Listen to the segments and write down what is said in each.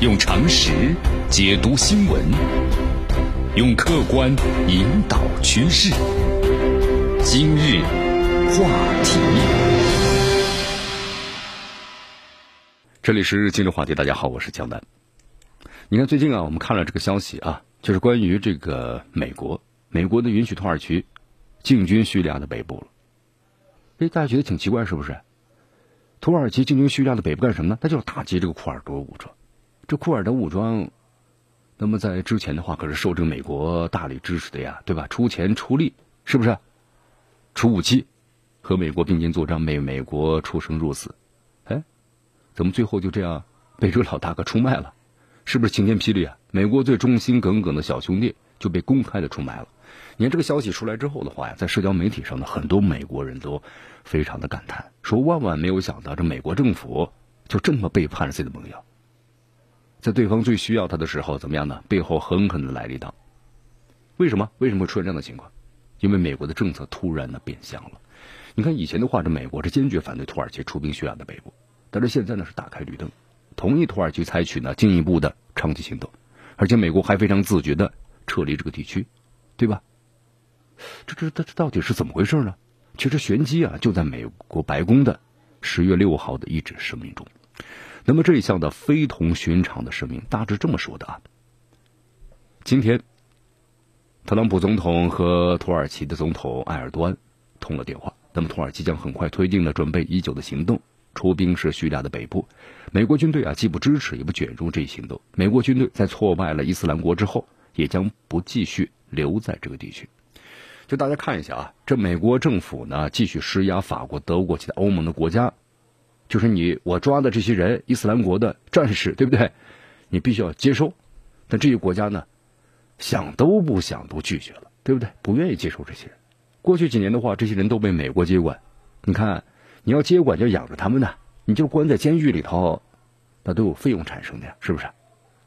用常识解读新闻，用客观引导趋势。今日话题，这里是今日话题。大家好，我是江南。你看，最近啊，我们看了这个消息啊，就是关于这个美国，美国的允许土耳其进军叙利亚的北部了。哎，大家觉得挺奇怪，是不是？土耳其进军叙利亚的北部干什么呢？那就是打击这个库尔德武装。这库尔德武装，那么在之前的话可是受这个美国大力支持的呀，对吧？出钱出力，是不是？出武器，和美国并肩作战，美美国出生入死，哎，怎么最后就这样被这个老大哥出卖了？是不是晴天霹雳啊？美国最忠心耿耿的小兄弟就被公开的出卖了。你看这个消息出来之后的话呀，在社交媒体上呢，很多美国人都非常的感叹，说万万没有想到，这美国政府就这么背叛了自己的盟友。在对方最需要他的时候，怎么样呢？背后狠狠的来了一刀。为什么？为什么会出现这样的情况？因为美国的政策突然的变相了。你看以前的话，这美国是坚决反对土耳其出兵叙利亚的北部，但是现在呢是打开绿灯，同意土耳其采取呢进一步的长期行动，而且美国还非常自觉的撤离这个地区，对吧？这这这这到底是怎么回事呢？其实玄机啊就在美国白宫的十月六号的一纸声明中。那么这一项的非同寻常的声明，大致这么说的啊。今天，特朗普总统和土耳其的总统埃尔多安通了电话。那么土耳其将很快推进了准备已久的行动，出兵是叙利亚的北部。美国军队啊，既不支持也不卷入这一行动。美国军队在挫败了伊斯兰国之后，也将不继续留在这个地区。就大家看一下啊，这美国政府呢，继续施压法国、德国其他欧盟的国家。就是你我抓的这些人，伊斯兰国的战士，对不对？你必须要接收。但这些国家呢，想都不想都拒绝了，对不对？不愿意接受这些人。过去几年的话，这些人都被美国接管。你看，你要接管就养着他们呢，你就关在监狱里头，那都有费用产生的呀，是不是？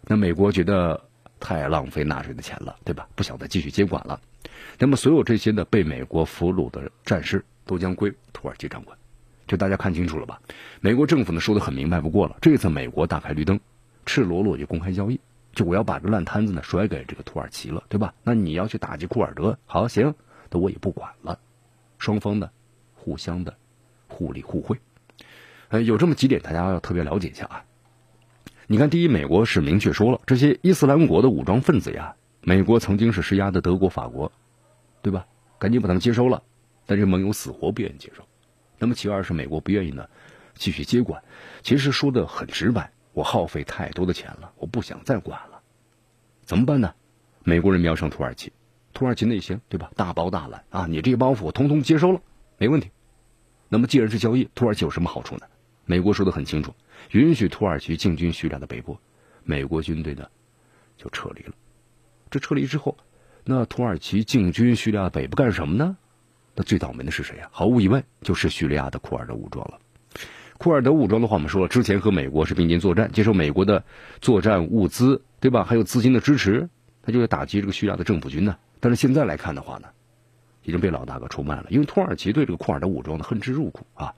那美国觉得太浪费纳税的钱了，对吧？不想再继续接管了。那么，所有这些呢被美国俘虏的战士都将归土耳其掌管。就大家看清楚了吧？美国政府呢说的很明白不过了。这次美国大开绿灯，赤裸裸就公开交易，就我要把这烂摊子呢甩给这个土耳其了，对吧？那你要去打击库尔德，好行，那我也不管了。双方呢，互相的互利互惠。呃，有这么几点大家要特别了解一下啊。你看，第一，美国是明确说了，这些伊斯兰国的武装分子呀，美国曾经是施压的德国、法国，对吧？赶紧把他们接收了，但是盟友死活不愿意接受。那么其二是美国不愿意呢，继续接管。其实说的很直白，我耗费太多的钱了，我不想再管了，怎么办呢？美国人瞄上土耳其，土耳其内行对吧？大包大揽啊，你这些包袱我通通接收了，没问题。那么既然是交易，土耳其有什么好处呢？美国说的很清楚，允许土耳其进军叙利亚的北部，美国军队呢就撤离了。这撤离之后，那土耳其进军叙利亚北部干什么呢？那最倒霉的是谁呀？毫无疑问，就是叙利亚的库尔德武装了。库尔德武装的话，我们说了，之前和美国是并肩作战，接受美国的作战物资，对吧？还有资金的支持，他就要打击这个叙利亚的政府军呢。但是现在来看的话呢，已经被老大哥出卖了。因为土耳其对这个库尔德武装呢恨之入骨啊。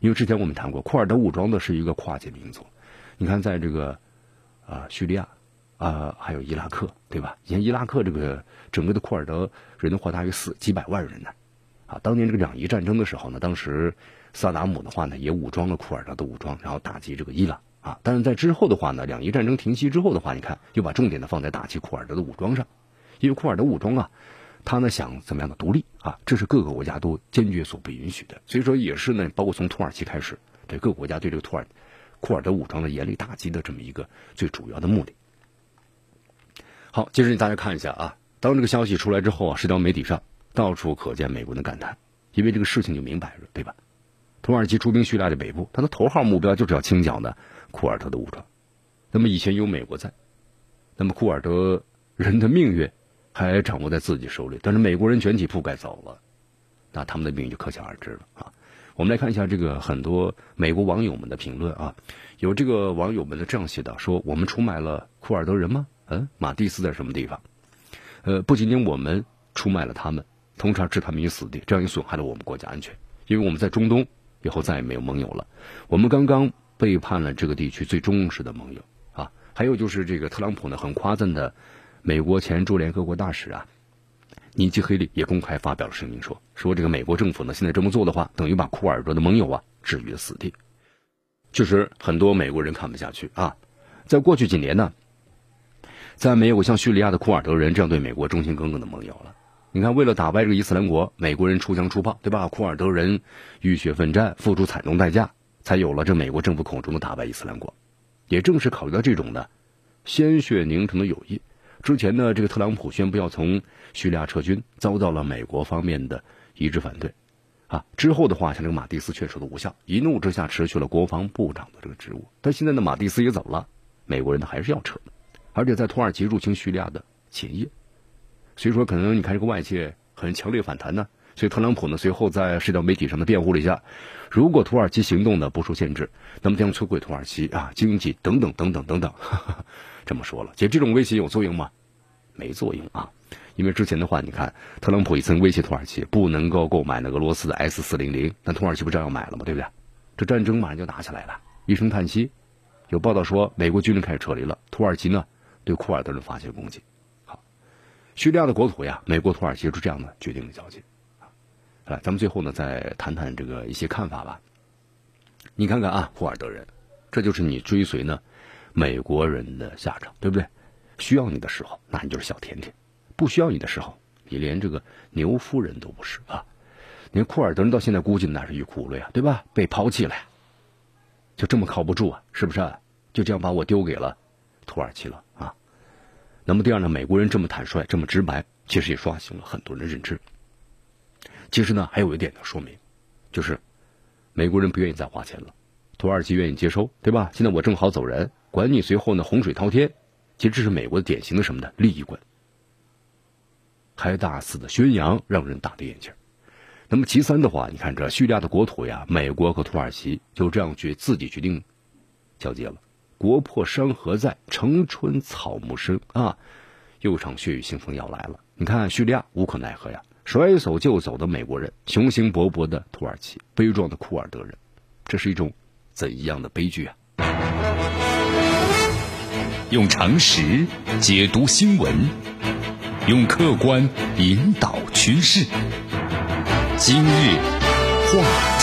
因为之前我们谈过，库尔德武装呢是一个跨界民族。你看，在这个啊叙利亚啊，还有伊拉克，对吧？你看伊拉克这个整个的库尔德人的话，大约四几百万人呢。啊，当年这个两伊战争的时候呢，当时萨达姆的话呢，也武装了库尔德的武装，然后打击这个伊朗啊。但是在之后的话呢，两伊战争停息之后的话，你看又把重点呢放在打击库尔德的武装上，因为库尔德武装啊，他呢想怎么样的独立啊，这是各个国家都坚决所不允许的。所以说也是呢，包括从土耳其开始，对各个国家对这个土耳库尔德武装的严厉打击的这么一个最主要的目的。好，接着大家看一下啊，当这个消息出来之后啊，社交媒体上。到处可见美国人的感叹，因为这个事情就明摆着，对吧？土耳其出兵叙利亚的北部，他的头号目标就是要清剿的库尔德的武装。那么以前有美国在，那么库尔德人的命运还掌握在自己手里，但是美国人全体覆盖走了，那他们的命运就可想而知了啊！我们来看一下这个很多美国网友们的评论啊，有这个网友们的这样写的：说我们出卖了库尔德人吗？嗯，马蒂斯在什么地方？呃，不仅仅我们出卖了他们。通常置他们于死地，这样也损害了我们国家安全。因为我们在中东以后再也没有盟友了，我们刚刚背叛了这个地区最忠实的盟友啊！还有就是这个特朗普呢，很夸赞的美国前驻联合国大使啊，尼基·黑利也公开发表了声明，说说这个美国政府呢，现在这么做的话，等于把库尔德的盟友啊置于死地。确实，很多美国人看不下去啊。在过去几年呢，再没有像叙利亚的库尔德人这样对美国忠心耿耿的盟友了。你看，为了打败这个伊斯兰国，美国人出枪出炮，对吧？库尔德人浴血奋战，付出惨重代价，才有了这美国政府口中的打败伊斯兰国。也正是考虑到这种呢，鲜血凝成的友谊，之前呢，这个特朗普宣布要从叙利亚撤军，遭到了美国方面的一致反对。啊，之后的话，像这个马蒂斯劝说的无效，一怒之下辞去了国防部长的这个职务。但现在呢，马蒂斯也走了，美国人呢还是要撤，而且在土耳其入侵叙利亚的前夜。所以说，可能你看这个外界很强烈反弹呢。所以特朗普呢，随后在社交媒体上的辩护了一下：如果土耳其行动呢不受限制，那么将摧毁土耳其啊经济等等等等等等。这么说了，其实这种威胁有作用吗？没作用啊。因为之前的话，你看特朗普也曾威胁土耳其不能够购买那俄罗斯的 S 四零零，那土耳其不照样买了吗？对不对？这战争马上就打起来了。一声叹息，有报道说美国军人开始撤离了，土耳其呢对库尔德人发起了攻击。叙利亚的国土呀，美国、土耳其是这样的决定的交集。来，咱们最后呢，再谈谈这个一些看法吧。你看看啊，库尔德人，这就是你追随呢美国人的下场，对不对？需要你的时候，那你就是小甜甜；不需要你的时候，你连这个牛夫人都不是啊。连库尔德人到现在估计那是欲哭无泪啊，对吧？被抛弃了，呀，就这么靠不住啊，是不是？就这样把我丢给了土耳其了？那么第二呢，美国人这么坦率、这么直白，其实也刷新了很多人的认知。其实呢，还有一点要说明，就是美国人不愿意再花钱了，土耳其愿意接收，对吧？现在我正好走人，管你随后呢洪水滔天。其实这是美国的典型的什么的？利益观，还大肆的宣扬，让人大跌眼镜。那么其三的话，你看这叙利亚的国土呀，美国和土耳其就这样去自己决定交接了。国破山河在，城春草木深啊！又一场血雨腥风要来了。你看叙利亚无可奈何呀，甩手就走的美国人，雄心勃勃的土耳其，悲壮的库尔德人，这是一种怎样的悲剧啊？用常识解读新闻，用客观引导趋势。今日话。